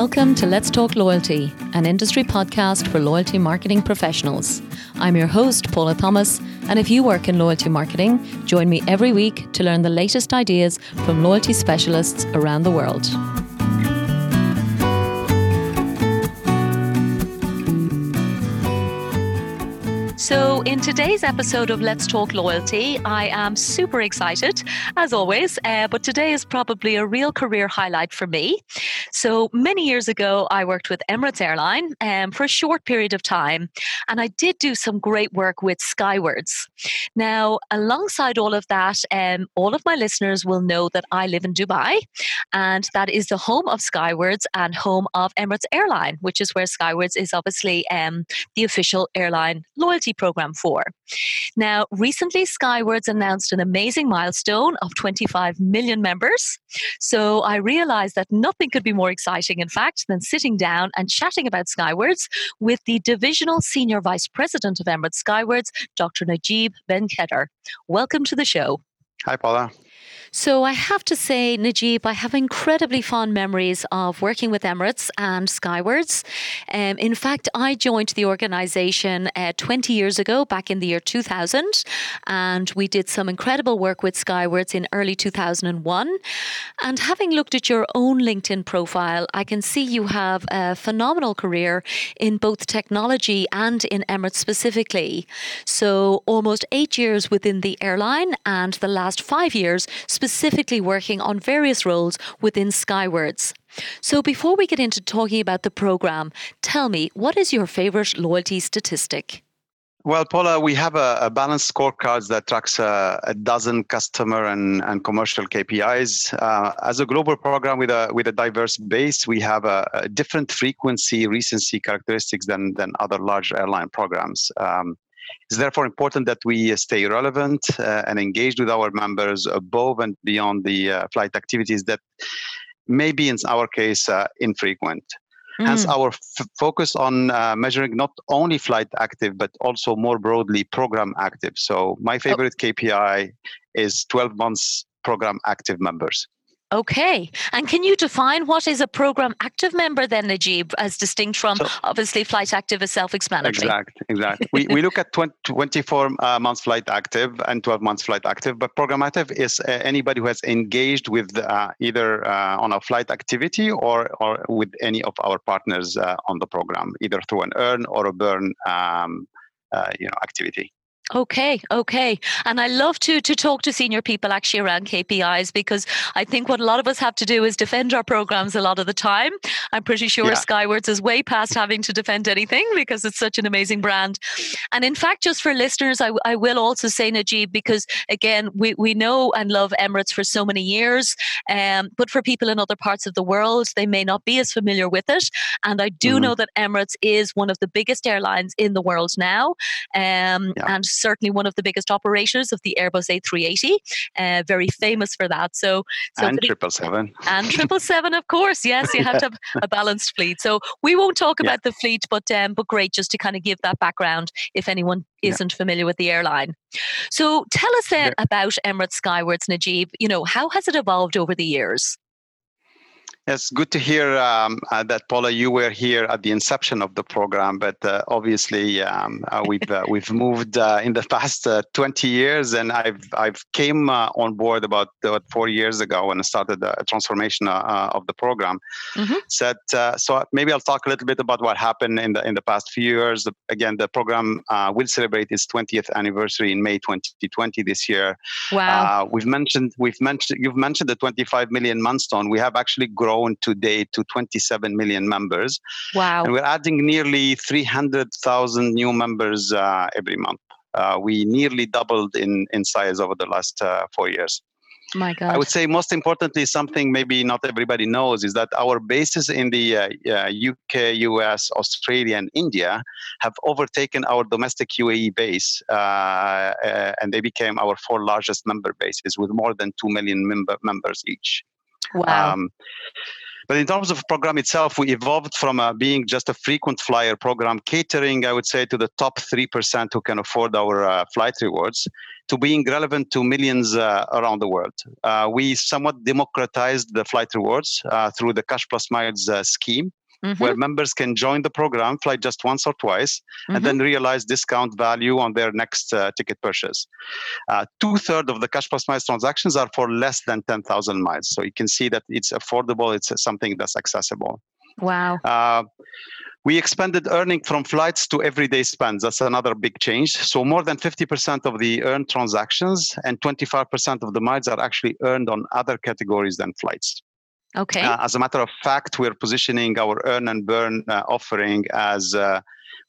Welcome to Let's Talk Loyalty, an industry podcast for loyalty marketing professionals. I'm your host, Paula Thomas, and if you work in loyalty marketing, join me every week to learn the latest ideas from loyalty specialists around the world. So, in today's episode of Let's Talk Loyalty, I am super excited, as always, uh, but today is probably a real career highlight for me. So, many years ago, I worked with Emirates Airline um, for a short period of time, and I did do some great work with Skywards. Now, alongside all of that, um, all of my listeners will know that I live in Dubai, and that is the home of Skywards and home of Emirates Airline, which is where Skywards is obviously um, the official airline loyalty program for. Now, recently, Skywards announced an amazing milestone of 25 million members. So I realized that nothing could be more exciting, in fact, than sitting down and chatting about Skywards with the Divisional Senior Vice President of Emirates Skywards, Dr. Nejib Ben Khedher. Welcome to the show. Hi, Paula. So I have to say, Nejib, I have incredibly fond memories of working with Emirates and Skywards. Um, in fact, I joined the organisation uh, 20 years ago, back in the year 2000, and we did some incredible work with Skywards in early 2001. And having looked at your own LinkedIn profile, I can see you have a phenomenal career in both technology and in Emirates specifically. So almost eight years within the airline, and the last five years specifically working on various roles within Skywards. So, before we get into talking about the program, tell me, what is your favorite loyalty statistic? Well, Paula, we have a, a balanced scorecard that tracks a, a, dozen customer and, and commercial KPIs. Uh, as a global program with a with a diverse base, we have a, a different frequency, recency characteristics than than other large airline programs. Um, it's therefore important that we stay relevant uh, and engaged with our members above and beyond the uh, flight activities that may be, in our case, uh, infrequent. Mm. Hence, our f- focus on uh, measuring not only flight active, but also more broadly program active. So, my oh. favorite oh. KPI is 12 months program active members. Okay. And can you define what is a program active member then, Nejib, as distinct from so, obviously flight active is self explanatory? Exactly. Exactly. we, we look at 20, 24 uh, months flight active and 12 months flight active, but program active is uh, anybody who has engaged with uh, either uh, on a flight activity or, or with any of our partners uh, on the program, either through an earn or a burn um, uh, you know, activity. Okay, okay. And I love to to talk to senior people actually around KPIs because I think what a lot of us have to do is defend our programs a lot of the time. I'm pretty sure yeah. Skywards is way past having to defend anything because it's such an amazing brand. And in fact, just for listeners, I, I will also say Nejib because again, we, we know and love Emirates for so many years. Um, but for people in other parts of the world, they may not be as familiar with it. And I do mm-hmm. know that Emirates is one of the biggest airlines in the world now. Um, yeah. And certainly one of the biggest operators of the Airbus A380, uh, very famous for that. So, so and triple seven, and triple seven, of course. Yes, you have to have a balanced fleet. So we won't talk yeah. about the fleet, but um, but great just to kind of give that background if anyone isn't yeah. familiar with the airline. So tell us then yeah. about Emirates Skywards, Nejib. You know, how has it evolved over the years? It's good to hear um, uh, that, Paula. You were here at the inception of the program, but uh, obviously um, uh, we've uh, we've moved uh, in the past uh, 20 years, and I've I've came on board about four years ago when I started the transformation of the program. Mm-hmm. Said so. Maybe I'll talk a little bit about what happened in the in the past few years. Again, the program will celebrate its 20th anniversary in May 2020 this year. Wow. we've mentioned we've mentioned you've mentioned the 25 million milestone. We have actually grown grown today to 27 million members. Wow. And we're adding nearly 300,000 new members uh, every month. Uh, we nearly doubled in, in size over the last uh, four years. My God. I would say most importantly, something maybe not everybody knows is that our bases in the UK, uh, US, uh, Australia, and India have overtaken our domestic UAE base, uh, and they became our four largest member bases with more than 2 million member members each. Wow. Um, but in terms of program itself, we evolved from uh, being just a frequent flyer program, catering, I would say, to the top 3% who can afford our uh, flight rewards, to being relevant to millions uh, around the world. Uh, we somewhat democratized the flight rewards uh, through the Cash Plus Miles uh, scheme. Mm-hmm. Where members can join the program, fly just once or twice, mm-hmm. and then realize discount value on their next uh, ticket purchase. Uh, Two thirds of the Cash Plus Miles transactions are for less than 10,000 miles. So you can see that it's affordable, it's something that's accessible. Wow. We expanded earning from flights to everyday spends. That's another big change. So more than 50% of the earned transactions and 25% of the miles are actually earned on other categories than flights. Okay. Uh, as a matter of fact, we're positioning our earn and burn uh, offering as uh,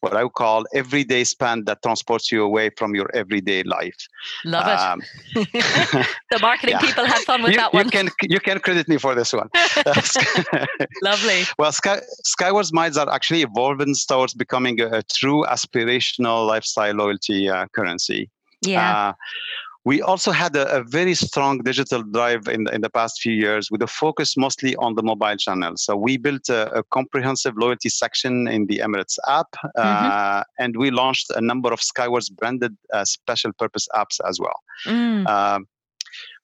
what I would call everyday spend that transports you away from your everyday life. Love it. Um, the marketing yeah. people had fun with you, that one. You can you can credit me for this one. Lovely. Well, Sky, Skywards Miles are actually evolving towards becoming a, a true aspirational lifestyle loyalty uh, currency. Yeah. Uh, we also had a, a, very strong digital drive in the, in the past few years with a focus mostly on the mobile channel. So we built a, a comprehensive loyalty section in the Emirates app, uh, mm-hmm. and we launched a number of Skywards branded uh, special purpose apps as well. Mm. Uh,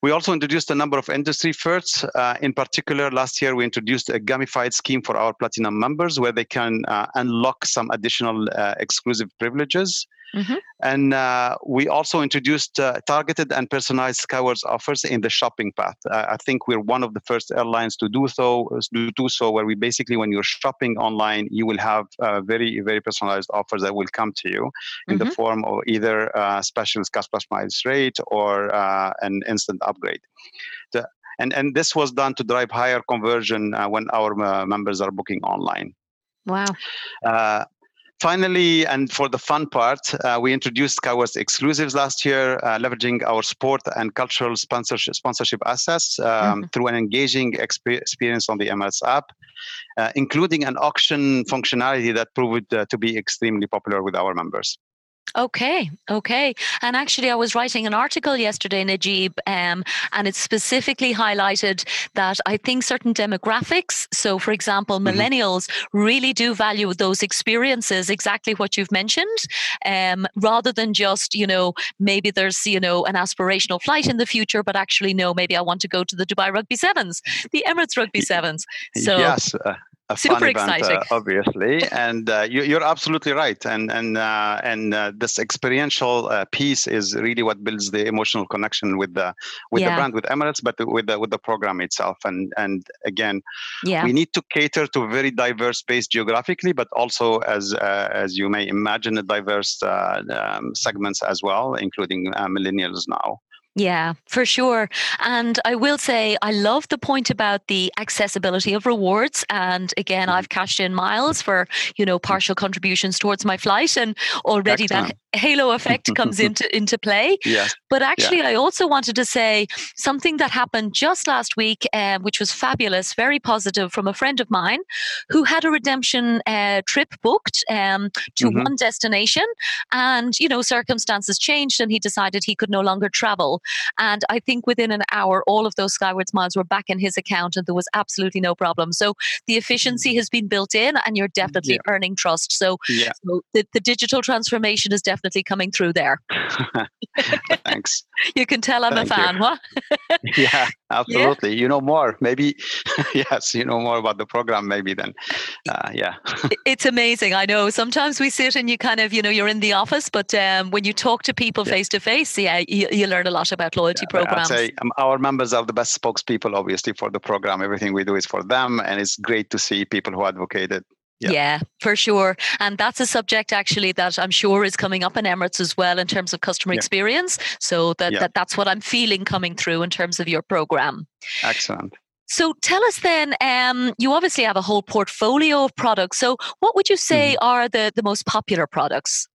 we also introduced a number of industry firsts. Uh, in particular, last year we introduced a gamified scheme for our platinum members where they can uh, unlock some additional uh, exclusive privileges. Mm-hmm. And uh, we also introduced uh, targeted and personalized Skywards offers in the shopping path. Uh, I think we're one of the first airlines to do so. Do, do so, where we basically, when you're shopping online, you will have very, very personalized offers that will come to you in mm-hmm. the form of either special Cash Plus Miles rate or an instant upgrade. The, and, and this was done to drive higher conversion uh, when our uh, members are booking online. Wow. Uh, finally, and for the fun part, uh, we introduced Skywards exclusives last year, uh, leveraging our sport and cultural sponsorship, sponsorship assets um, mm-hmm. through an engaging exp- experience on the Emirates app, uh, including an auction functionality that proved to be extremely popular with our members. Okay, okay. And actually, I was writing an article yesterday, Nejib, um, and it specifically highlighted that I think certain demographics, so for example, mm-hmm. millennials, really do value those experiences, exactly what you've mentioned, um, rather than just, you know, maybe there's, you know, an aspirational flight in the future, but actually, no, maybe I want to go to the Dubai Rugby Sevens, the Emirates Rugby Sevens. So, yes, uh, a Super fun exciting. event, uh, obviously, and uh, you, are absolutely right. And and uh, and uh, this experiential uh, piece is really what builds the emotional connection with the with yeah. the brand, with Emirates, but with the with the program itself. And and again, yeah. we need to cater to very diverse base geographically, but also as uh, as you may imagine, diverse um, segments as well, including millennials now. Yeah, for sure. And I will say, I love the point about the accessibility of rewards. And again, mm-hmm. I've cashed in miles for, you know, partial contributions towards my flight. And already Excellent. that halo effect comes into, into play. Yes. But actually, yeah. I also wanted to say something that happened just last week, uh, which was fabulous, very positive from a friend of mine who had a redemption uh, trip booked um, to mm-hmm. one destination. And, you know, circumstances changed and he decided he could no longer travel. And I think within an hour, all of those Skywards miles were back in his account and there was absolutely no problem. So the efficiency has been built in and you're definitely yeah. earning trust. So, yeah. so the, the digital transformation is definitely coming through there. Thanks. you can tell I'm Thank a fan, you. what? yeah, absolutely. Yeah. You know more. Maybe, yes, you know more about the program, maybe then. Uh, yeah. it's amazing. I know sometimes we sit and you kind of, you know, you're in the office, but um, when you talk to people face to face, yeah, you, you learn a lot about loyalty yeah, programs. I'd say um, our members are the best spokespeople, obviously, for the program. Everything we do is for them, and it's great to see people who advocate it yeah. yeah. for sure. And that's a subject actually that I'm sure is coming up in Emirates as well in terms of customer yeah. experience. So that, yeah. that that's what I'm feeling coming through in terms of your program. Excellent. So tell us then, um, you obviously have a whole portfolio of products. So what would you say mm-hmm. are the, the most popular products?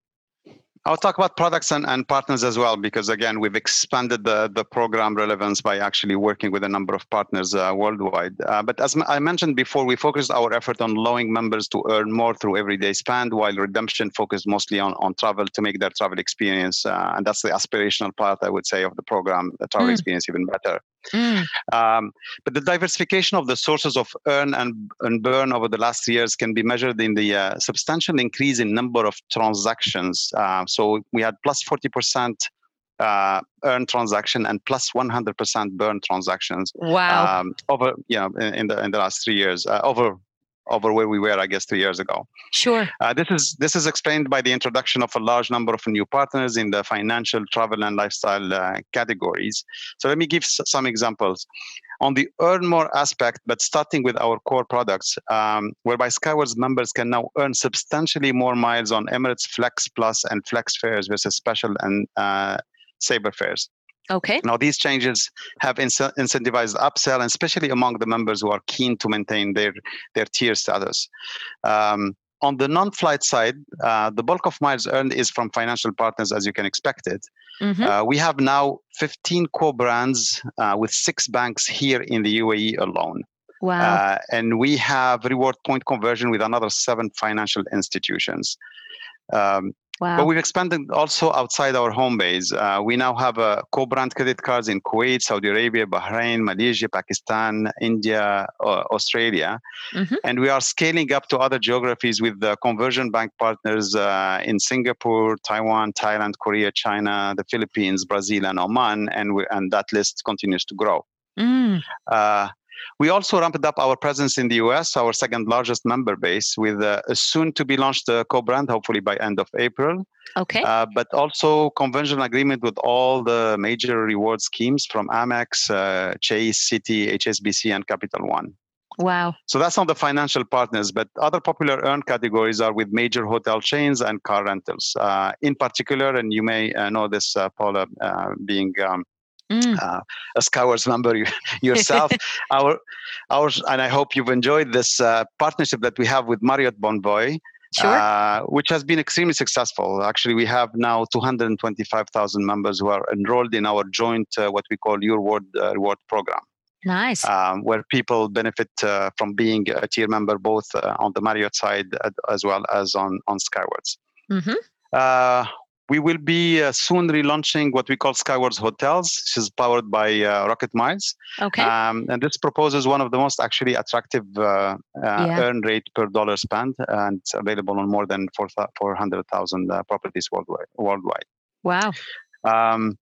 I'll talk about products and, and partners as well, because again, we've expanded the, the program relevance by actually working with a number of partners uh, worldwide. Uh, but as I mentioned before, we focused our effort on allowing members to earn more through everyday spend, while redemption focused mostly on, on travel to make their travel experience. Uh, and that's the aspirational part, I would say, of the program, the travel mm. experience even better. Mm. Um, but the diversification of the sources of earn and, and burn over the last years can be measured in the uh, substantial increase in number of transactions. Uh, so we had plus 40% uh, earn transaction and plus 100% burn transactions. Wow. Um, over, you know, in, in, the in the last three years, uh, over over where we were, I guess, three years ago. Sure. Uh, this is this is explained by the introduction of a large number of new partners in the financial, travel, and lifestyle uh, categories. So let me give s- some examples. On the earn more aspect, but starting with our core products, um, whereby Skywards members can now earn substantially more miles on Emirates Flex Plus and Flex fares versus special and uh, Saver fares. Okay. Now, these changes have incentivized upsell, and especially among the members who are keen to maintain their, their tier status. Um, on the non-flight side, uh, the bulk of miles earned is from financial partners, as you can expect it. Mm-hmm. Uh, we have now 15 co-brands uh, with six banks here in the UAE alone. Wow. Uh, and we have reward point conversion with another seven financial institutions. Um, Wow. But we've expanded also outside our home base. Uh, we now have uh, co-brand credit cards in Kuwait, Saudi Arabia, Bahrain, Malaysia, Pakistan, India, uh, Australia. Mm-hmm. And we are scaling up to other geographies with the conversion bank partners uh, in Singapore, Taiwan, Thailand, Korea, China, the Philippines, Brazil, and Oman. And, we, and that list continues to grow. Mm. Uh, we also ramped up our presence in the US, our second largest member base, with uh, a soon to be launched uh, co brand, hopefully by end of April. Okay. Uh, but also conventional agreement with all the major reward schemes from Amex, uh, Chase, Citi, HSBC, and Capital One. Wow. So that's on the financial partners, but other popular earn categories are with major hotel chains and car rentals. Uh, in particular, and you may uh, know this, uh, Paula, uh, being um, mm. uh, a Skywards member yourself. our, our, and I hope you've enjoyed this uh, partnership that we have with Marriott Bonvoy. Sure. Uh, which has been extremely successful. Actually, we have now 225,000 members who are enrolled in our joint, uh, what we call Your World uh, Reward program. Nice. Um, where people benefit uh, from being a tier member both on the Marriott side as well as on on Skywards. Mm-hmm. We will be uh, soon relaunching what we call Skywards Hotels, which is powered by uh, Rocketmiles. Okay. Um, and this proposes one of the most actually attractive uh, uh yeah. earn rate per dollar spent, and it's available on more than 400,000 uh, properties worldwide. worldwide. Wow. Um,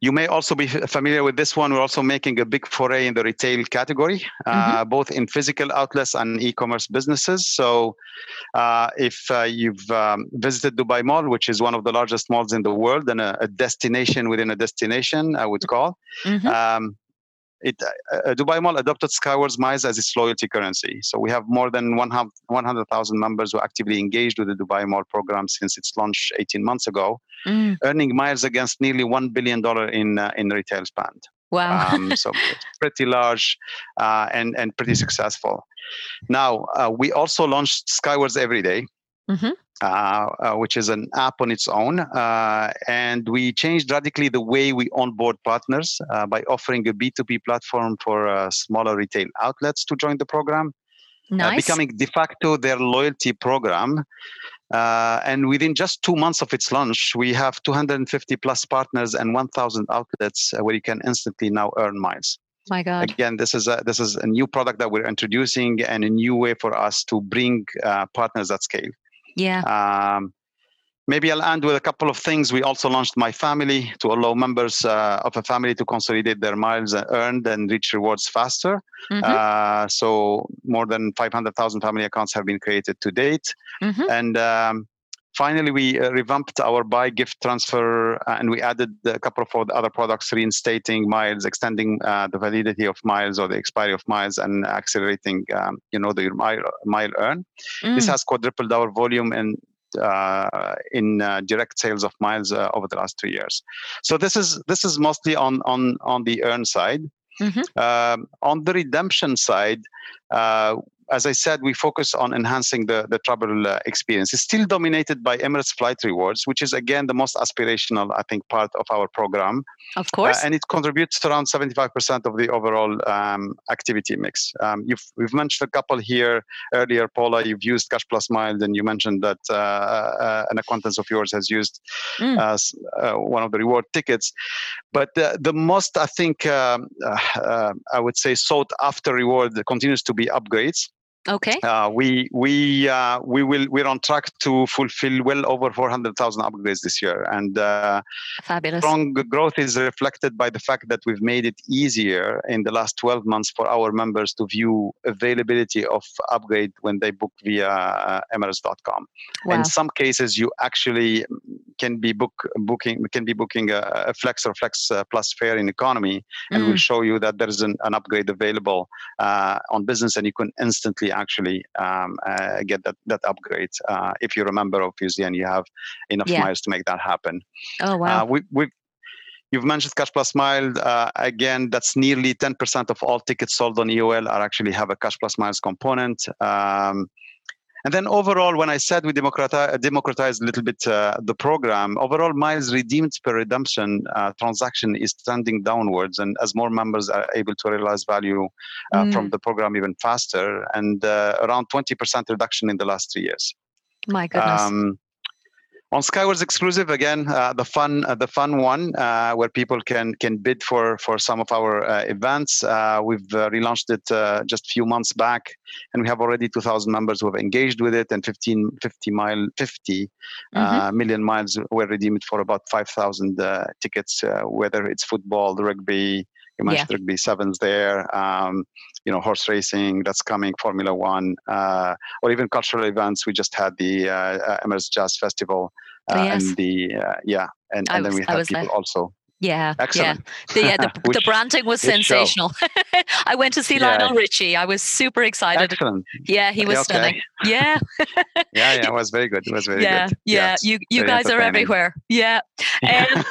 you may also be familiar with this one. We're also making a big foray in the retail category, uh, mm-hmm. both in physical outlets and e-commerce businesses. So, uh, if uh, you've um, visited Dubai Mall, which is one of the largest malls in the world and a, a destination within a destination, I would call, mm-hmm. um, it, uh, Dubai Mall adopted Skywards Miles as its loyalty currency. So we have more than 100,000 members who actively engaged with the Dubai Mall program since its launch 18 months ago, mm. earning miles against nearly $1 billion in, uh, in retail spend. Wow. um, so pretty large uh, and, and pretty successful. Now, uh, we also launched Skywards Every Day, mm-hmm. Uh, uh, which is an app on its own. Uh, and we changed radically the way we onboard partners uh, by offering a B2B platform for uh, smaller retail outlets to join the program, nice. becoming de facto their loyalty program. and within just two months of its launch, we have 250 plus partners and 1,000 outlets where you can instantly now earn miles my god again this is a this is a new product that we're introducing and a new way for us to bring uh, partners at scale yeah. Um, maybe I'll end with a couple of things. We also launched My Family to allow members uh, of a family to consolidate their miles earned and reach rewards faster. Mm-hmm. Uh, so more than 500,000 family accounts have been created to date. Mm-hmm. And um, finally, we uh, revamped our buy gift transfer uh, and we added a couple of other products reinstating miles, extending uh, the validity of miles or the expiry of miles, and accelerating, um, you know, the mile, mile earn. Mm. This has quadrupled our volume and uh, in uh, direct sales of miles uh, over the last two years. So this is this is mostly on on on the earn side. Mm-hmm. Um, on the redemption side, uh, as I said, we focus on enhancing the, the travel uh, experience. It's still dominated by Emirates Flight Rewards, which is again the most aspirational, I think, part of our program. Of course. Uh, and it contributes to around 75% of the overall um, activity mix. Um, you've, we've mentioned a couple here earlier, Paula. You've used Cash Plus Miles, and you mentioned that uh, uh, an acquaintance of yours has used mm. one of the reward tickets. But the most, I think, um, I would say, sought after reward continues to be upgrades. Okay. Uh, we we uh, we will we're on track to fulfill well over 400,000 upgrades this year, and uh, fabulous strong growth is reflected by the fact that we've made it easier in the last 12 months for our members to view availability of upgrade when they book via uh, Emirates.com. Wow. In some cases, you actually can be book booking can be booking a, a flex or flex uh, plus fare in economy, and mm. we'll show you that there is an, an upgrade available uh, on business, and you can instantly actually um, uh, get that that upgrade uh, if you're a member obviously and you have enough yeah. miles to make that happen. Oh wow! Uh, we we You've mentioned Cash Plus Mile. Uh, again, that's nearly 10% of all tickets sold on EOL are actually have a Cash Plus Miles component. Um, and then overall, when I said we democratize, democratized a little bit uh, the program, overall miles redeemed per redemption uh, transaction is trending downwards. And as more members are able to realize value uh, mm. from the program even faster, and uh, around 20% reduction in the last three years. My goodness. Um, on Skywards exclusive again, uh, the fun uh, the fun one uh, where people can can bid for for some of our uh, events. Uh, we've uh, relaunched it just a few months back, and we have already 2,000 members who have engaged with it, and 15 50 mile 50 mm-hmm. million miles were redeemed for about 5,000 tickets, whether it's football, rugby. You mentioned yeah. rugby sevens there. Um, you know, horse racing that's coming, Formula One, or even cultural events. We just had the Emirates Jazz Festival uh, yes. and the uh, yeah, and, and then we had people also yeah, Excellent. yeah. The, yeah, the, the branding was sensational. I went to see yeah. Lionel Richie. I was super excited. Excellent. Yeah, he was okay. stunning. Yeah. yeah, yeah, it was very good. It was very yeah, good. Yeah, yes, you you guys are everywhere. Yeah. Um,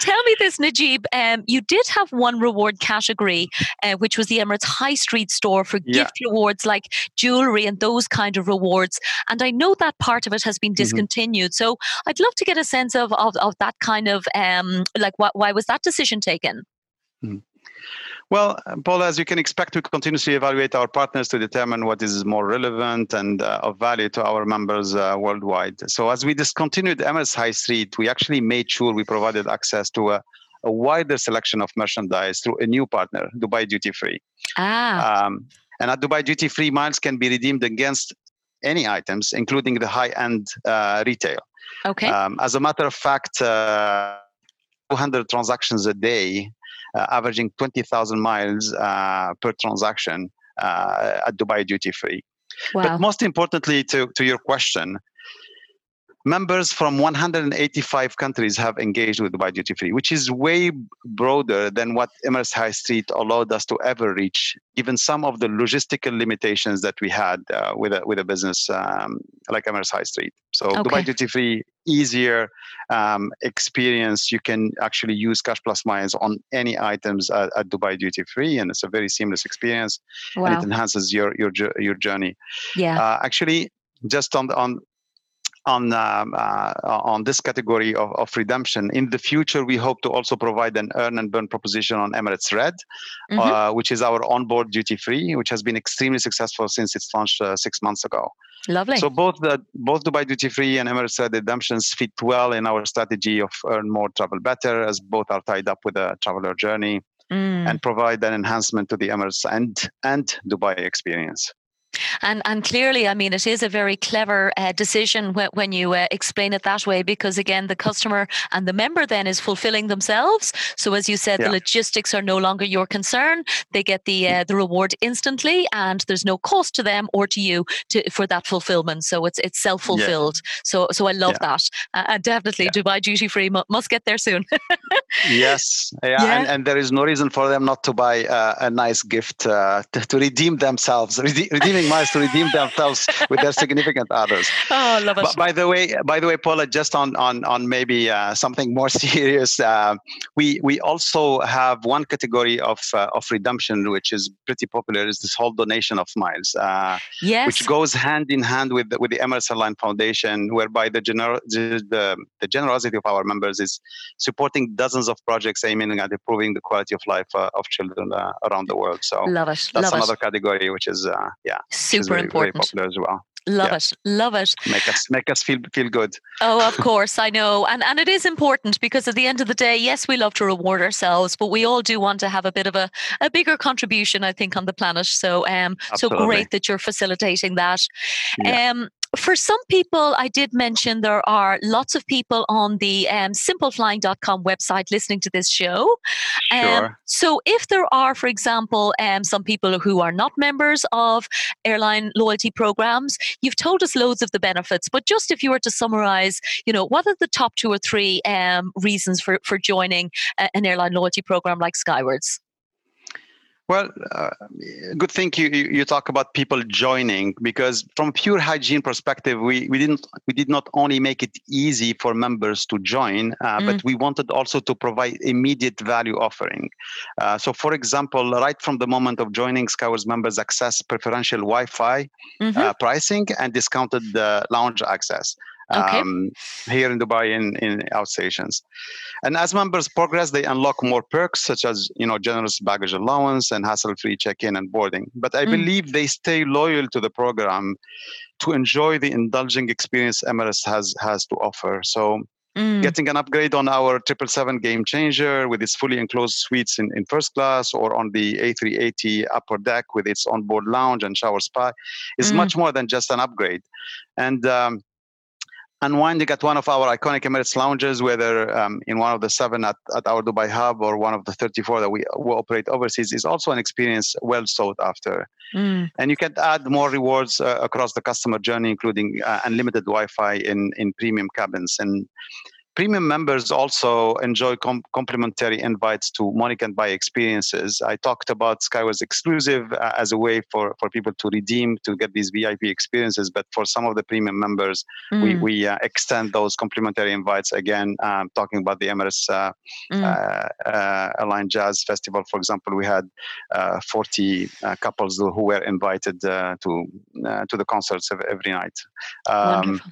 tell me this, Nejib. Um, you did have one reward category, uh, which was the Emirates High Street store for yeah. gift rewards like jewelry and those kind of rewards. And I know that part of it has been mm-hmm. discontinued. Mm-hmm. So I'd love to get a sense of of, of that kind of um, like why, why was that decision taken mm-hmm. Well, Paul, as you can expect, we continuously evaluate our partners to determine what is more relevant and uh, of value to our members uh, worldwide. So, as we discontinued Emirates High Street, we actually made sure we provided access to a, a wider selection of merchandise through a new partner, Dubai Duty Free. Ah. Um, and at Dubai Duty Free, miles can be redeemed against any items, including the high end uh, retail. Okay. Um, as a matter of fact, uh, 200 transactions a day, uh, averaging 20,000 miles uh, per transaction uh, at Dubai duty free. Wow. But most importantly, to, to your question, members from 185 countries have engaged with Dubai Duty Free, which is way broader than what Emirates High Street allowed us to ever reach, given some of the logistical limitations that we had uh, with, a, with a business um, like Emirates High Street. So okay. Dubai Duty Free, easier um, experience. You can actually use Cash Plus Miles on any items at, at, Dubai Duty Free, and it's a very seamless experience, wow. and it enhances your your your journey. Yeah. Uh, actually, just on on on um, uh, on this category of, of redemption. In the future, we hope to also provide an earn and burn proposition on Emirates Red, mm-hmm. uh, which is our onboard duty free, which has been extremely successful since it's launched uh, six months ago. Lovely. So both the both Dubai Duty Free and Emirates Red redemptions fit well in our strategy of earn more, travel better, as both are tied up with a traveler journey. Mm. And provide an enhancement to the Emirates and and Dubai experience. And and clearly, I mean, it is a very clever uh, decision when, when you uh, explain it that way, because again, the customer and the member then is fulfilling themselves. So as you said, yeah. the logistics are no longer your concern. They get the uh, the reward instantly, and there's no cost to them or to you to for that fulfillment. So it's it's self fulfilled. Yeah. So so I love yeah. that. Uh, and definitely, Dubai duty free must get there soon. yes, yeah, And, and, there is no reason for them not to buy uh, a nice gift uh, to, to, redeem themselves. Rede- redeeming miles to redeem themselves with their significant others. Oh, love it. But by the way, by the way, Paula, just on on on maybe uh, something more serious, uh, we we also have one category of uh, of redemption which is pretty popular. Is this whole donation of miles, uh, yes. which goes hand in hand with the, with the Emirates Airline Foundation, whereby the, gener- the the generosity of our members is supporting dozens of projects aiming at improving the quality of life uh, of children uh, around the world. So love it. that's love another it. category which is uh, yeah super very, important. very popular as well. Love Yeah. it. Love it. Make us make us feel feel good. Oh, of course, I know. And and it is important because at the end of the day, yes, we love to reward ourselves, but we all do want to have a bit of a, a bigger contribution, I think, on the planet. So um so great that you're facilitating that. Yeah. Um for some people, I did mention there are lots of people on the um, simpleflying.com website listening to this show. Um, Sure. so, if there are, for example, um, some people who are not members of airline loyalty programs, you've told us loads of the benefits, but just if you were to summarize, you know, what are the top two or three um, reasons for, for joining a, an airline loyalty program like Skywards? Well, uh, good thing you, you talk about people joining because from a pure hygiene perspective, we, we didn't we did not only make it easy for members to join, uh, but we wanted also to provide immediate value offering. Uh, so, for example, right from the moment of joining, Skywards members access preferential Wi-Fi Mhm. uh, pricing and discounted uh, lounge access. Okay. Um, here in Dubai in, in outstations. And as members progress, they unlock more perks such as you know generous baggage allowance and hassle-free check-in and boarding. But I Mm. believe they stay loyal to the program to enjoy the indulging experience Emirates has has to offer. So Mm. getting an upgrade on our 777 game changer with its fully enclosed suites in, in first class or on the A380 upper deck with its onboard lounge and shower spa is Mm. much more than just an upgrade. And um, unwinding at one of our iconic Emirates lounges, whether um, in one of the seven at, at our Dubai hub or one of the 34 that we, we operate overseas, is also an experience well sought after. Mm. And you can add more rewards uh, across the customer journey, including uh, unlimited Wi-Fi in in premium cabins. And premium members also enjoy com- complimentary invites to money can't buy experiences. I talked about Skywards exclusive uh, as a way for for people to redeem to get these VIP experiences. But for some of the premium members, we Mm. we uh, extend those complimentary invites again. Um, talking about the Emirates. Uh, Mm. uh, uh, Airline Jazz Festival, for example, we had uh, 40 uh, couples who were invited uh, to uh, to the concerts every night. Um, Wonderful.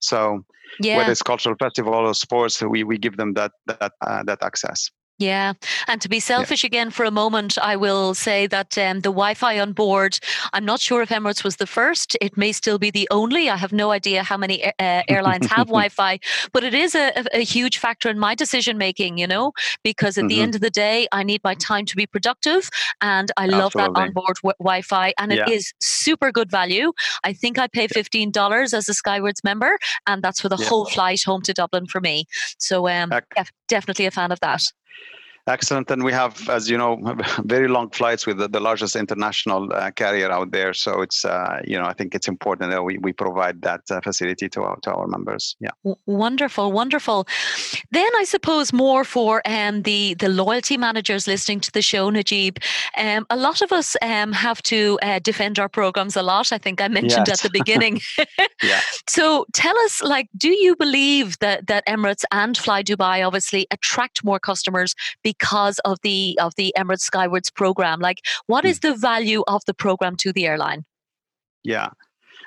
So Yeah. whether it's cultural festival or sports, we, we give them that that uh, that access. Yeah. And to be selfish again for a moment, I will say that um, the Wi Fi on board, I'm not sure if Emirates was the first. It may still be the only. I have no idea how many uh, airlines have Wi Fi, but it is a, a, huge factor in my decision making, you know, because at the Mhm. end of the day, I need my time to be productive and I love that onboard w- Wi Fi and it Yeah. is super good value. I think I pay $15 as a Skywards member, and that's for the Yeah. whole flight home to Dublin for me. So, um, definitely a fan of that. Excellent, and we have, as you know, very long flights with the, largest international uh, carrier out there. So it's, uh, you know, I think it's important that we, we provide that uh, facility to our to our members. Yeah. Wonderful, wonderful. Then I suppose more for um, the the loyalty managers listening to the show, Nejib. Um, a lot of us um, have to uh, defend our programs a lot. I think I mentioned Yes. at the beginning. Yeah. So tell us, like, do you believe that that Emirates and flydubai obviously attract more customers because of the of the Emirates Skywards program? Like, what Hmm. the value of the program to the airline? Yeah.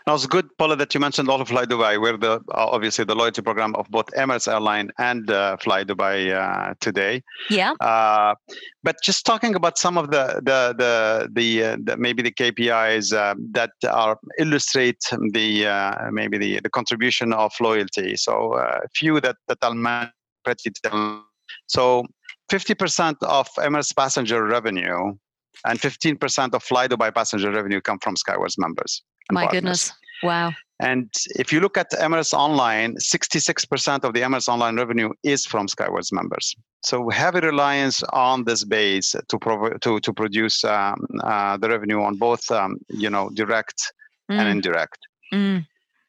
Now it's good, Paula, that you mentioned all of flydubai. We're the uh, obviously the loyalty program of both Emirates Airline and uh, flydubai uh, today. Yeah. Uh, but just talking about some of the the the, the, uh, the maybe the KPIs uh, that are illustrate the uh, maybe the, the contribution of loyalty. So uh, a few that that I'll mention pretty. So 50% of Emirates passenger revenue and 15% of flydubai passenger revenue come from Skywards members. My partners. goodness. Wow. And if you look at Emirates Online, 66% of the Emirates Online revenue is from Skywards members. So heavy reliance on this base to provi- to to produce um, uh, the revenue on both, um, you know, direct and Mm, indirect. mm,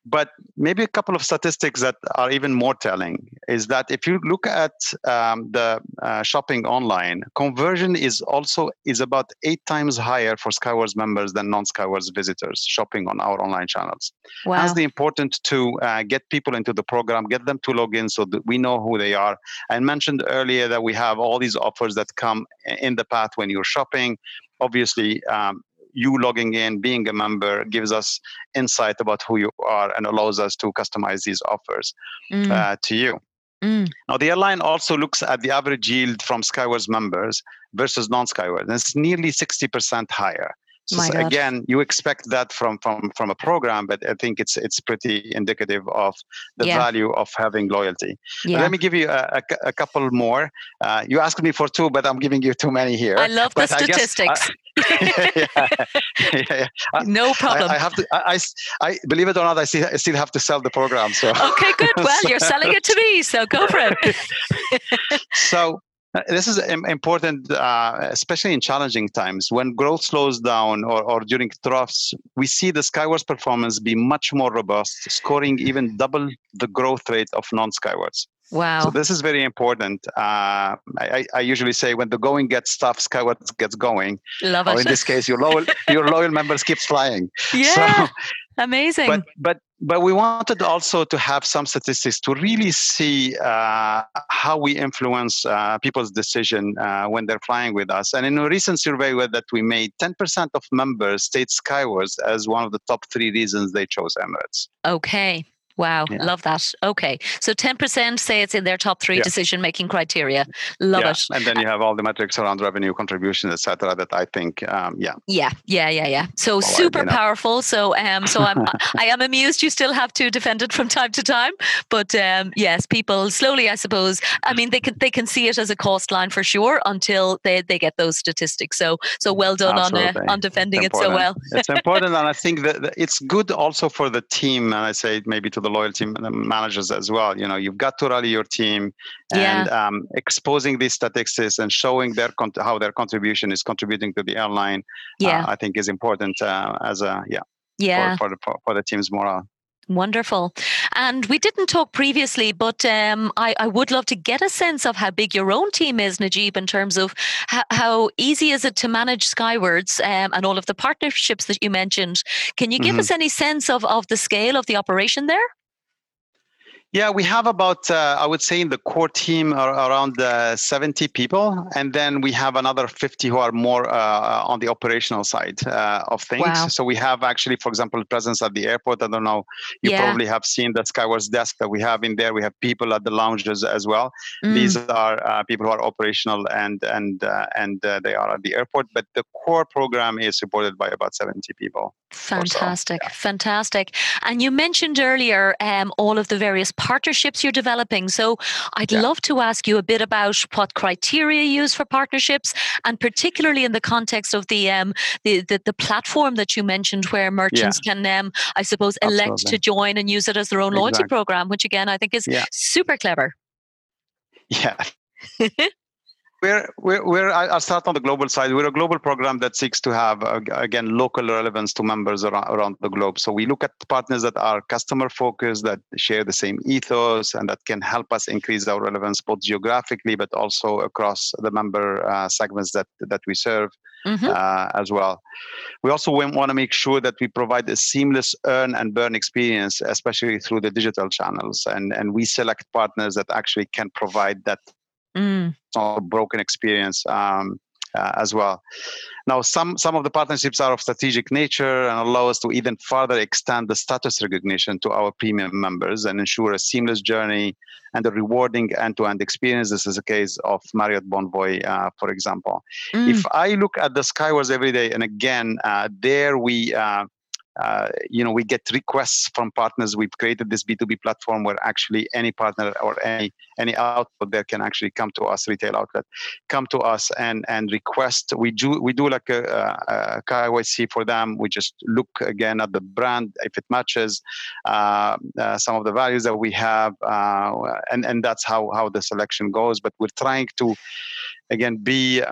but maybe a couple of statistics that are even more telling is that if you look at um, the uh, shopping online, conversion is also is about eight times higher for Skywards members than non-Skywards visitors shopping on our online channels. Wow. Hence the important to uh, get people into the program, get them to log in so that we know who they are. I mentioned earlier that we have all these offers that come in the path when you're shopping. Obviously, um, you logging in, being a member, gives us insight about who you are and allows us to customize these offers mm. uh, to you. Mm. Now, the airline also looks at the average yield from Skywards members versus non-Skywards, and it's nearly 60% higher. So, again, you expect that from from from a program, but I think it's it's pretty indicative of the yeah. value of having loyalty. Yeah. Let me give you a, a, a couple more. Uh, you asked me for two, but I'm giving you too many here. I love the statistics. yeah, yeah, no problem. I, I, have to. I, I, believe it or not, I still, I still have to sell the program. So okay, good. Well, so, you're selling it to me, so go for it. so uh, this is important, uh, especially in challenging times. When growth slows down or, or during troughs, we see the Skywards performance be much more robust, scoring even double the growth rate of non Skywards. Wow. So this is very important. Uh, I, I, usually say when the going gets tough, Skywards gets going. Love it. In this case, your loyal your loyal members keeps flying. Yeah. So, Amazing. But but but we wanted also to have some statistics to really see uh, how we influence uh, people's decision uh, when they're flying with us. And in a recent survey that we made, 10% of members state Skywards as one of the top three reasons they chose Emirates. Okay. Wow, yeah. love that. Okay, so 10% say it's in their top three yeah. decision making criteria. Love yeah. it. And then you have all the metrics around revenue contribution, etc. That I think, um, yeah. Yeah, yeah, yeah, yeah. So well, super I, powerful. So, um, so I'm, I am amused you still have to defend it from time to time, but um, yes, people slowly, I suppose. I mean, they can they can see it as a cost line for sure until they, they get those statistics. So, so well done Absolutely. on uh, on defending it so well. it's important, and I think that it's good also for the team. And I say maybe to the loyalty managers as well. You know, you've got to rally your team and yeah. um, exposing these statistics and showing their con- how their contribution is contributing to the airline. Uh, yeah, uh, I think is important uh, as a yeah yeah for, for the for the team's morale. Wonderful. And we didn't talk previously, but um, I, I, would love to get a sense of how big your own team is, Nejib, in terms of how, how easy is it to manage Skywards um, and all of the partnerships that you mentioned. Can you give mm-hmm. us any sense of, of the scale of the operation there? Yeah, we have about, uh, I would say, in the core team around uh, 70 people. And then we have another 50 who are more uh, on the operational side uh, of things. Wow. So we have actually, for example, presence at the airport. I don't know, you yeah. probably have seen the Skywards desk that we have in there. We have people at the lounges as well. Mm. These are uh, people who are operational and and uh, and they are at the airport. But the core program is supported by about 70 people. Fantastic, so. yeah. fantastic. And you mentioned earlier um, all of the various partnerships you're developing. So I'd yeah. love to ask you a bit about what criteria you use for partnerships, and particularly in the context of the um, the, the, the platform that you mentioned, where merchants yeah. can, um, I suppose, elect Absolutely. to join and use it as their own loyalty program, which again I think is super clever. Yeah. We're, we're, we're, I'll start on the global side. We're a global program that seeks to have, uh, again, local relevance to members around, around the globe. So we look at partners that are customer focused, that share the same ethos, and that can help us increase our relevance both geographically, but also across the member uh, segments that, that we serve. Mm-hmm. Uh, as well. We also want to make sure that we provide a seamless earn and burn experience, especially through the digital channels. And, and we select partners that actually can provide that mm. broken experience um, uh, as well. Now, some some of the partnerships are of strategic nature and allow us to even further extend the status recognition to our premium members and ensure a seamless journey and a rewarding end-to-end experience. This is a case of Marriott Bonvoy, uh, for example. Mm. If I look at the Skywards every day, and again, uh, there we uh, you know, we get requests from partners. We've created this B2B platform where actually any partner or any any outlet there can actually come to us, retail outlet, come to us and and request. We do we do like a, a, a KYC for them. We just look again at the brand if it matches uh, uh, some of the values that we have, uh, and and that's how how the selection goes. But we're trying to again be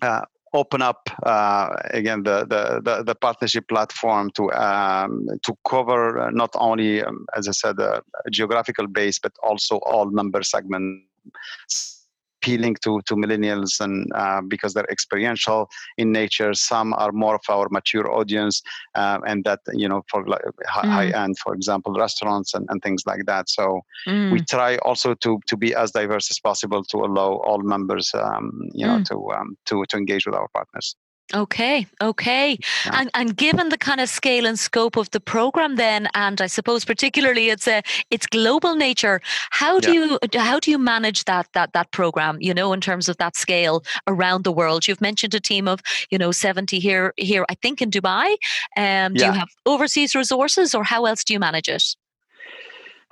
uh, open up uh, again the, the, the the partnership platform to um, to cover not only um, as I said a geographical base but also all member segments appealing to to millennials and uh, because they're experiential in nature some are more of our mature audience uh, and that you know for like high, mm. high end for example restaurants and, and things like that so mm. we try also to to be as diverse as possible to allow all members um, you know mm. to um, to to engage with our partners Okay, okay. Yeah. And and given the kind of scale and scope of the program then and I suppose particularly it's a its global nature, how do yeah. you how do you manage that that that program, you know, in terms of that scale around the world? You've mentioned a team of, you know, 70 here here I think in Dubai. Um do yeah. you have overseas resources or how else do you manage it?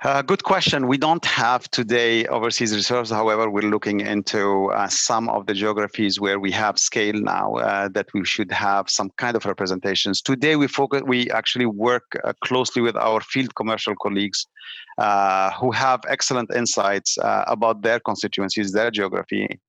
Uh, good question. We don't have today overseas reserves. However, we're looking into uh, some of the geographies where we have scale now uh, that we should have some kind of representations. Today, we focus. We actually work uh, closely with our field commercial colleagues uh, who have excellent insights about their constituencies, their geography,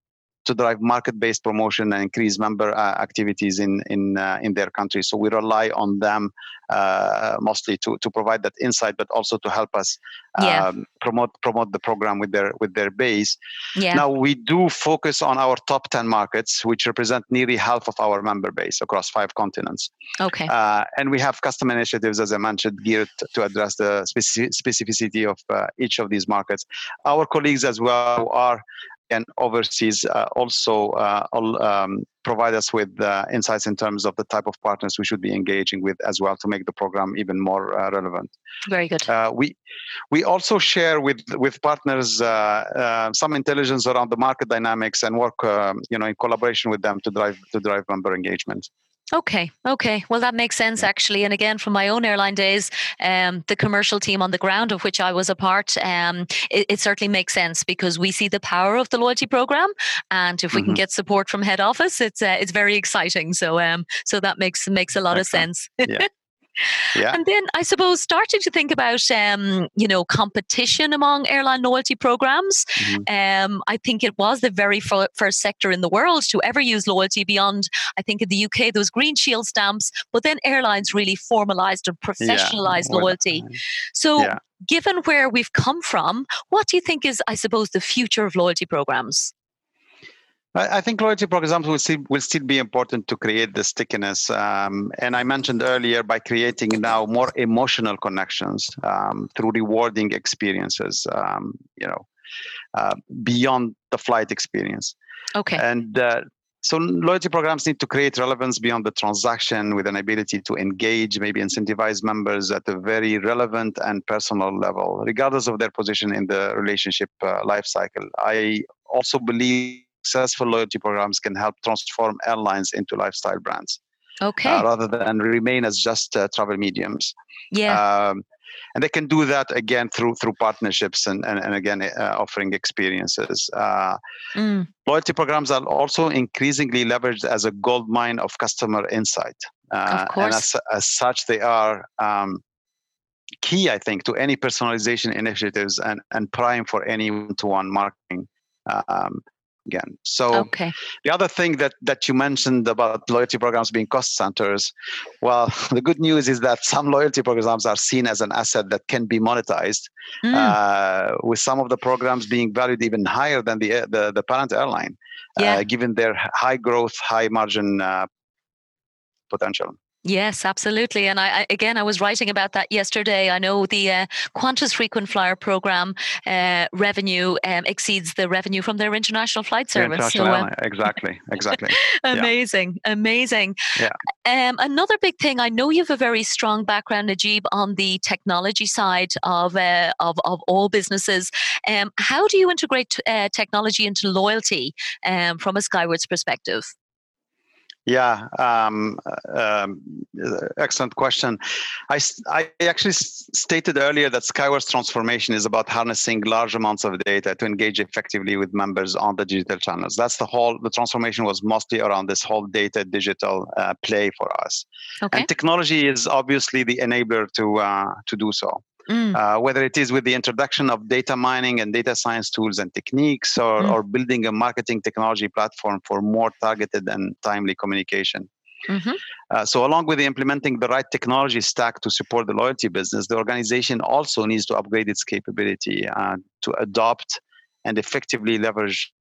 to drive market-based promotion and increase member uh, activities in in uh, in their country. So we rely on them uh, mostly to to provide that insight, but also to help us yeah. um, promote promote the program with their with their base. Yeah. Now we do focus on our top ten markets, which represent nearly half of our member base across five continents. Okay. Uh, and we have custom initiatives, as I mentioned, geared to address the specificity of uh, each of these markets. Our colleagues as well are and overseas uh, also uh, um, provide us with uh, insights in terms of the type of partners we should be engaging with as well to make the program even more relevant. Very good. we we also share with with partners some intelligence around the market dynamics and work um, you know in collaboration with them to drive to drive member engagement. Okay, okay. Well, that makes sense actually. And again, from my own airline days, um, the commercial team on the ground of which I was a part, um, it, it, certainly makes sense because we see the power of the loyalty program, and if we mm-hmm. can get support from head office, it's uh, it's very exciting. So, um, so that makes makes a lot Excellent. of sense. Yeah. Yeah. And then I suppose starting to think about, um, you know, competition among airline loyalty programs. Mm-hmm. Um, I think it was the very f- first sector in the world to ever use loyalty beyond, I think in the UK, those green shield stamps, but then airlines really formalized and professionalized yeah. loyalty. So yeah. given where we've come from, what do you think is, I suppose, the future of loyalty programs? I think loyalty programs will still will still be important to create the stickiness. Um, and I mentioned earlier by creating now more emotional connections um, through rewarding experiences. Um, you know, uh, beyond the flight experience. Okay. And uh, so loyalty programs need to create relevance beyond the transaction with an ability to engage, maybe incentivize members at a very relevant and personal level, regardless of their position in the relationship uh, life cycle. I also believe successful loyalty programs can help transform airlines into lifestyle brands. Okay. Uh, rather than remain as just uh, travel mediums. Yeah. Um, and they can do that again through through partnerships and and, and again uh, offering experiences. Uh, mm. Loyalty programs are also increasingly leveraged as a gold mine of customer insight. Uh, of course. And as, as such, they are um, key, I think, to any personalization initiatives and and prime for any one-to-one marketing. Um, again. So okay. the other thing that that you mentioned about loyalty programs being cost centers, well, the good news is that some loyalty programs are seen as an asset that can be monetized, mm. uh, with some of the programs being valued even higher than the the, the parent airline, uh, yeah. uh, given their high growth, high margin uh, potential. Yes, absolutely. And I, I, again, I was writing about that yesterday. I know the uh, Qantas frequent flyer program uh, revenue um, exceeds the revenue from their international flight service. International so, uh, exactly, exactly. amazing, yeah. amazing. Yeah. Um, another big thing. I know you have a very strong background, Nejib, on the technology side of uh, of, of all businesses. Um, how do you integrate uh, technology into loyalty um, from a Skywards perspective? Yeah, um, um, excellent question. I, I actually stated earlier that Skywards transformation is about harnessing large amounts of data to engage effectively with members on the digital channels. That's the whole, the transformation was mostly around this whole data digital uh, play for us. Okay. And technology is obviously the enabler to, uh, to do so. Mm. Uh, whether it is with the introduction of data mining and data science tools and techniques, or, mm. or building a marketing technology platform for more targeted and timely communication. Mm-hmm. Uh, so, along with the implementing the right technology stack to support the loyalty business, the organization also needs to upgrade its capability uh, to adopt and effectively leverage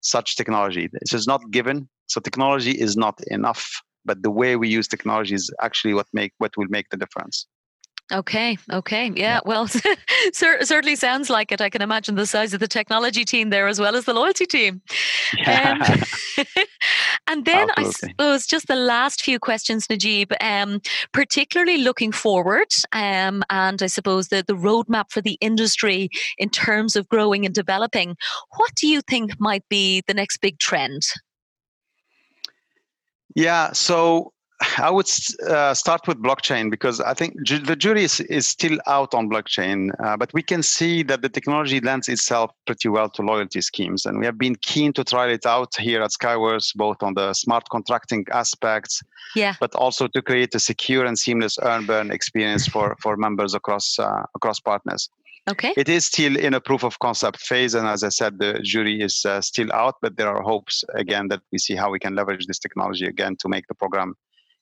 such technology. This is not given, so technology is not enough, but the way we use technology is actually what make what will make the difference. Okay. Okay. Yeah. yeah. Well, certainly sounds like it. I can imagine the size of the technology team there as well as the loyalty team. Yeah. Um, and then Absolutely. I suppose just the last few questions, Nejib, um, particularly looking forward, um, and I suppose the, the roadmap for the industry in terms of growing and developing. What do you think might be the next big trend? Yeah. So I would uh, start with blockchain because I think ju- the jury is, is still out on blockchain, uh, but we can see that the technology lends itself pretty well to loyalty schemes. And we have been keen to try it out here at Skywards, both on the smart contracting aspects, yeah. but also to create a secure and seamless earn burn experience for, for members across, uh, across partners. Okay. It is still in a proof of concept phase. And as I said, the jury is uh, still out, but there are hopes again that we see how we can leverage this technology again to make the program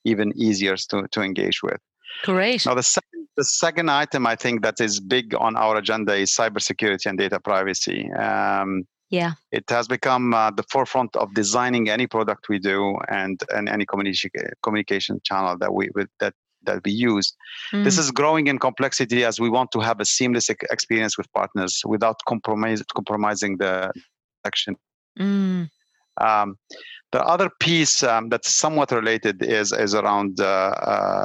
even easier to, to engage with. Great. Now, the second, the second item I think that is big on our agenda is cybersecurity and data privacy. Um, yeah. It has become uh, the forefront of designing any product we do and, and any communication communication channel that we that that we use. Mm. This is growing in complexity as we want to have a seamless experience with partners without compromise, compromising the action. Mm. Um, the other piece um, that's somewhat related is is around uh,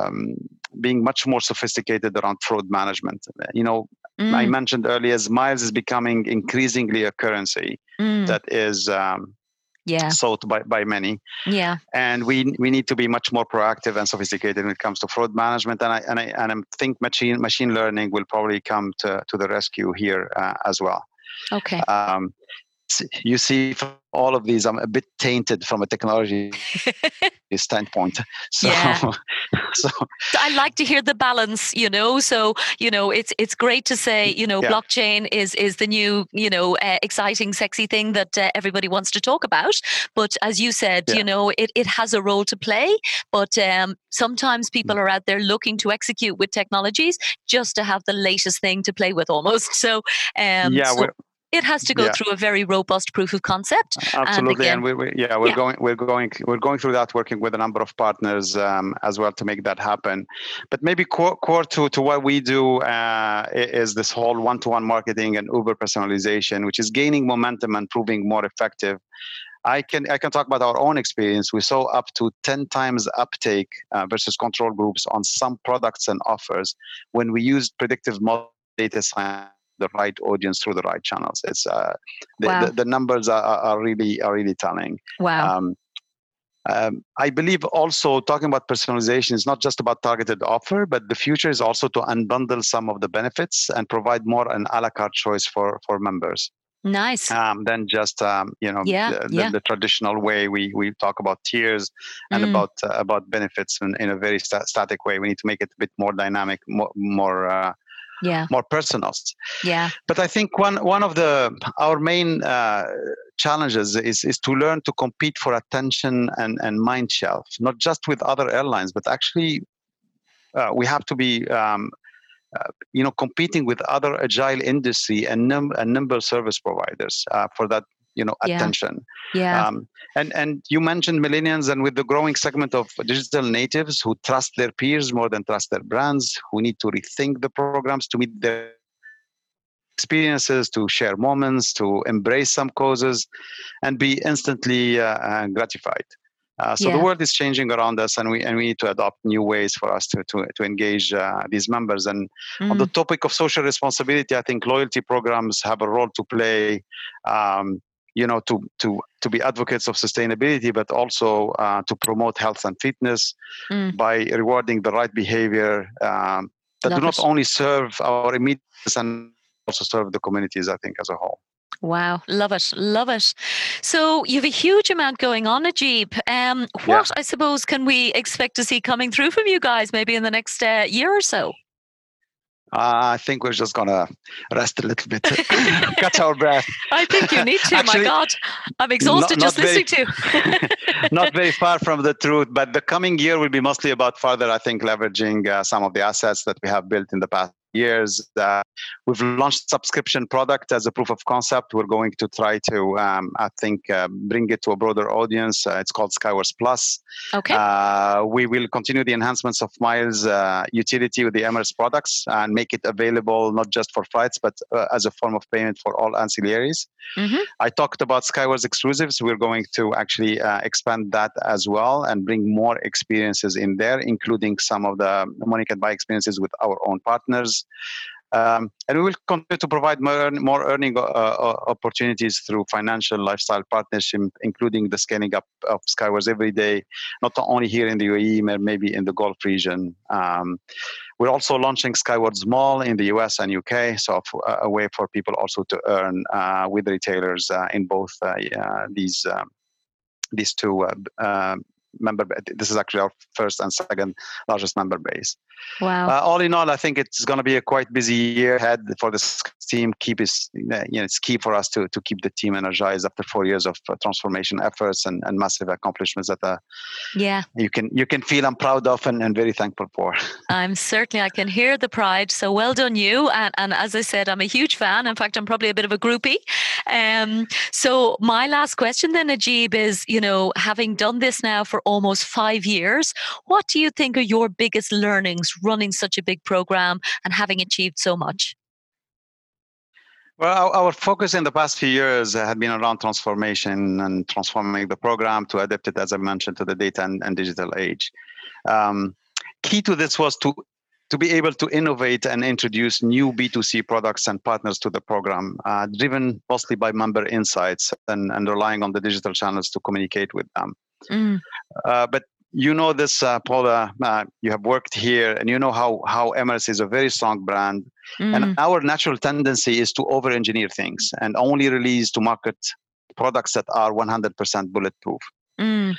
um, being much more sophisticated around fraud management. You know, mm. I mentioned earlier, as Miles is becoming increasingly a currency mm. that is um, yeah. sought by, by many. Yeah. And we we need to be much more proactive and sophisticated when it comes to fraud management. And I and I and I think machine machine learning will probably come to, to the rescue here uh, as well. Okay. Um, you see for all of these i'm a bit tainted from a technology standpoint so, yeah. so i like to hear the balance you know so you know it's it's great to say you know yeah. blockchain is is the new you know uh, exciting sexy thing that uh, everybody wants to talk about but as you said yeah. you know it, it has a role to play but um, sometimes people mm. are out there looking to execute with technologies just to have the latest thing to play with almost so um, yeah so, it has to go yeah. through a very robust proof of concept. Absolutely, and, again, and we, we, yeah, we're yeah. going, we're going, we're going through that, working with a number of partners um, as well to make that happen. But maybe core, core to to what we do uh, is this whole one-to-one marketing and Uber personalization, which is gaining momentum and proving more effective. I can I can talk about our own experience. We saw up to ten times uptake uh, versus control groups on some products and offers when we used predictive model data science the right audience through the right channels. It's uh, the, wow. the, the, numbers are, are really are really telling. Wow. Um, um, I believe also talking about personalization is not just about targeted offer, but the future is also to unbundle some of the benefits and provide more an a la carte choice for for members. Nice. Um, than just um, you know yeah, the, yeah. the, traditional way we we talk about tiers and mm. about uh, about benefits in, in a very st- static way. We need to make it a bit more dynamic, more more uh, yeah. more personal. Yeah. But i think one one of the our main uh, challenges is is to learn to compete for attention and and mind shelf not just with other airlines but actually uh, we have to be um, uh, you know competing with other agile industry and, num- and nimble service providers uh, for that you know yeah. attention yeah um, and and you mentioned millennials and with the growing segment of digital natives who trust their peers more than trust their brands who need to rethink the programs to meet their experiences to share moments to embrace some causes and be instantly uh, uh, gratified uh, so yeah. the world is changing around us, and we and we need to adopt new ways for us to to, to engage uh, these members. And mm. on the mm. topic of social responsibility, I think loyalty programs have a role to play. Um, you know to to to be advocates of sustainability but also uh, to promote health and fitness mm. by rewarding the right behavior um, that Love do not it. only serve our immediate and also serve the communities i think as a whole Wow, love it, love it. So you have a huge amount going on Jeep. Um, what yeah. I suppose can we expect to see coming through from you guys maybe in the next uh, year or so? Uh, I think we're just gonna rest a little bit, catch our breath. I think you need to. Actually, my God, I'm exhausted not, not just very, listening to. not very far from the truth, but the coming year will be mostly about further, I think, leveraging uh, some of the assets that we have built in the past years. Uh, we've launched subscription product as a proof of concept. We're going to try to, um, I think, uh, bring it to a broader audience. Uh, it's called Skywards Plus. Okay. Uh, we will continue the enhancements of Miles uh, utility with the Emirates products and make it available not just for flights, but uh, as a form of payment for all ancillaries. Mm-hmm. I talked about Skywards exclusives. We're going to actually expand that as well and bring more experiences in there, including some of the money can't buy experiences with our own partners um, and we will continue to provide more, more earning uh, uh, opportunities through financial lifestyle partnership, including the scaling up of Skywards Everyday, not only here in the UAE, but maybe in the Gulf region. Um, we're also launching Skywards Mall in the US and UK, so a way for people also to earn uh, with retailers uh, in both uh, these um, these two uh, member this is actually our first and second largest member base. Wow. Uh, all in all i think it's going to be a quite busy year ahead for this team. Keep is you know it's key for us to to keep the team energized after four years of uh, transformation efforts and, and massive accomplishments that uh, yeah. you can you can feel i'm proud of and, and very thankful for. I'm certainly i can hear the pride. So well done you. And, and as i said i'm a huge fan. In fact i'm probably a bit of a groupie. Um so my last question then nejib is you know having done this now for almost five years. What do you think are your biggest learnings running such a big program and having achieved so much? Well, our, focus in the past few years had been around transformation and transforming the program to adapt it, as I mentioned, to the data and, and digital age. Um, key to this was to to be able to innovate and introduce new B2C products and partners to the program, uh, driven mostly by member insights and, and relying on the digital channels to communicate with them. Mm. Uh, but you know this, uh, Paula. Uh, you have worked here, and you know how how Emirates is a very strong brand. Mm. And our natural tendency is to over-engineer things and only release to market products that are 100% bulletproof. Mm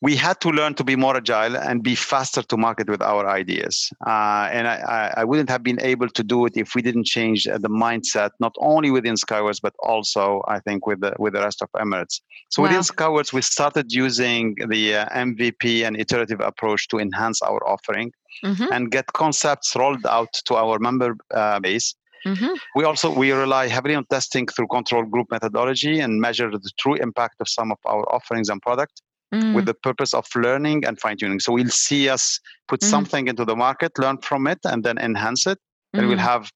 we had to learn to be more agile and be faster to market with our ideas. Uh, and I, I, wouldn't have been able to do it if we didn't change the mindset, not only within Skywards, but also I think with the with the rest of Emirates. So wow. within Skywards, we started using the uh, MVP and iterative approach to enhance our offering mm-hmm. and get concepts rolled out to our member uh, base. Mm-hmm. We also we rely heavily on testing through control group methodology and measure the true impact of some of our offerings and product mm. with the purpose of learning and fine tuning. So we'll see us put mm. something into the market, learn from it, and then enhance it. Mm. And we'll mm. have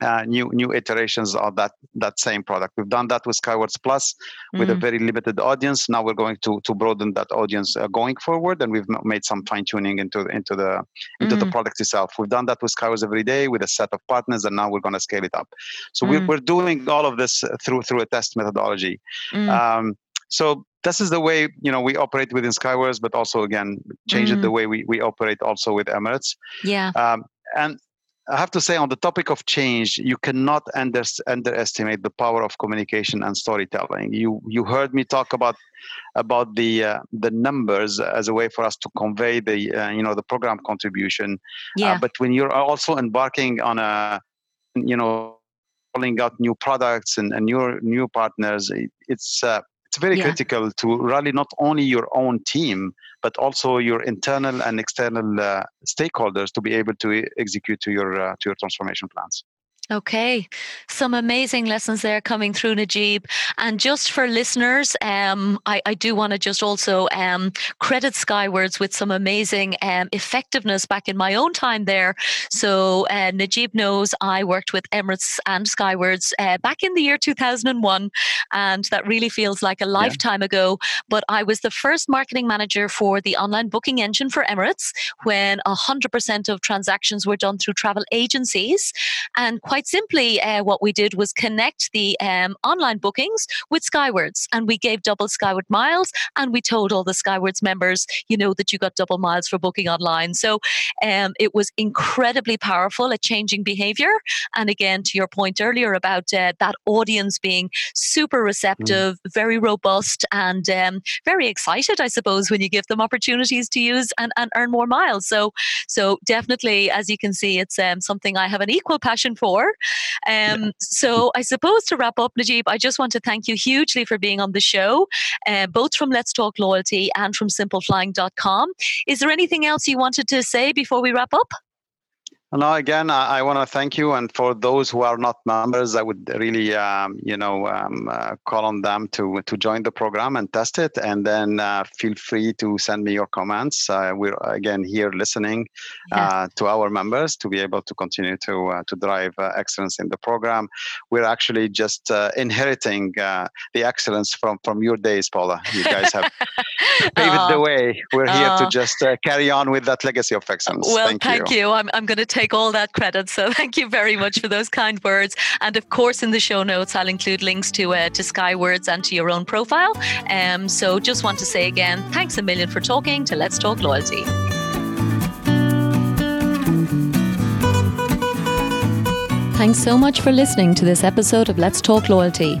uh, new new iterations of that that same product. We've done that with Skywards Plus with a mm. very limited audience. Now we're going to to broaden that audience uh, going forward, and we've made some fine tuning into into the into mm. the product itself. We've done that with Skywards Everyday with a set of partners, and now we're going to scale it up. So mm. we're we're doing all of this through through a test methodology. Mm. Um, so this is the way you know we operate within Skywards, but also again change mm-hmm. it the way we, we operate also with Emirates. Yeah. Um, and I have to say, on the topic of change, you cannot under, underestimate the power of communication and storytelling. You you heard me talk about about the uh, the numbers as a way for us to convey the uh, you know the program contribution. Yeah. Uh, but when you're also embarking on a you know rolling out new products and, and new new partners, it, it's uh, it's very yeah. critical to rally not only your own team but also your internal and external uh, stakeholders to be able to execute to your uh, to your transformation plans Okay, some amazing lessons there coming through Nejib. And just for listeners, um, I, I, do want to just also um, credit Skywards with some amazing um, effectiveness back in my own time there. So uh, Nejib knows I worked with Emirates and Skywards uh, back in the year 2001, and that really feels like a lifetime yeah. ago. But I was the first marketing manager for the online booking engine for Emirates when 100% of transactions were done through travel agencies. And quite simply, uh, what we did was connect the um, online bookings with Skywards, and we gave double Skyward miles, and we told all the Skywards members, you know, that you got double miles for booking online. So um, it was incredibly powerful at changing behavior. And again, to your point earlier about uh, that audience being super mm. receptive, mm. very robust, and um, very excited, I suppose, when you give them opportunities to use and, and earn more miles. So, so definitely, as you can see, it's um, something I have an equal passion for. Um, so, I suppose to wrap up, Nejib, I just want to thank you hugely for being on the show, uh, both from Let's Talk Loyalty and from simpleflying.com. Is there anything else you wanted to say before we wrap up? No, again, I, I want to thank you, and for those who are not members, I would really, um, you know, um, uh, call on them to to join the program and test it, and then uh, feel free to send me your comments. Uh, we're again here listening yeah. Uh, to our members to be able to continue to uh, to drive uh, excellence in the program. We're actually just inheriting the excellence from from your days, Paula. You guys have paved the way. We're here to just carry on with that legacy of excellence. Well, thank, thank you. you. I'm I'm going to take take all that credit. So thank you very much for those kind words. And of course, in the show notes, I'll include links to uh, to Skywards and to your own profile. Um, so just want to say again, thanks a million for talking to Let's Talk Loyalty. Thanks so much for listening to this episode of Let's Talk Loyalty.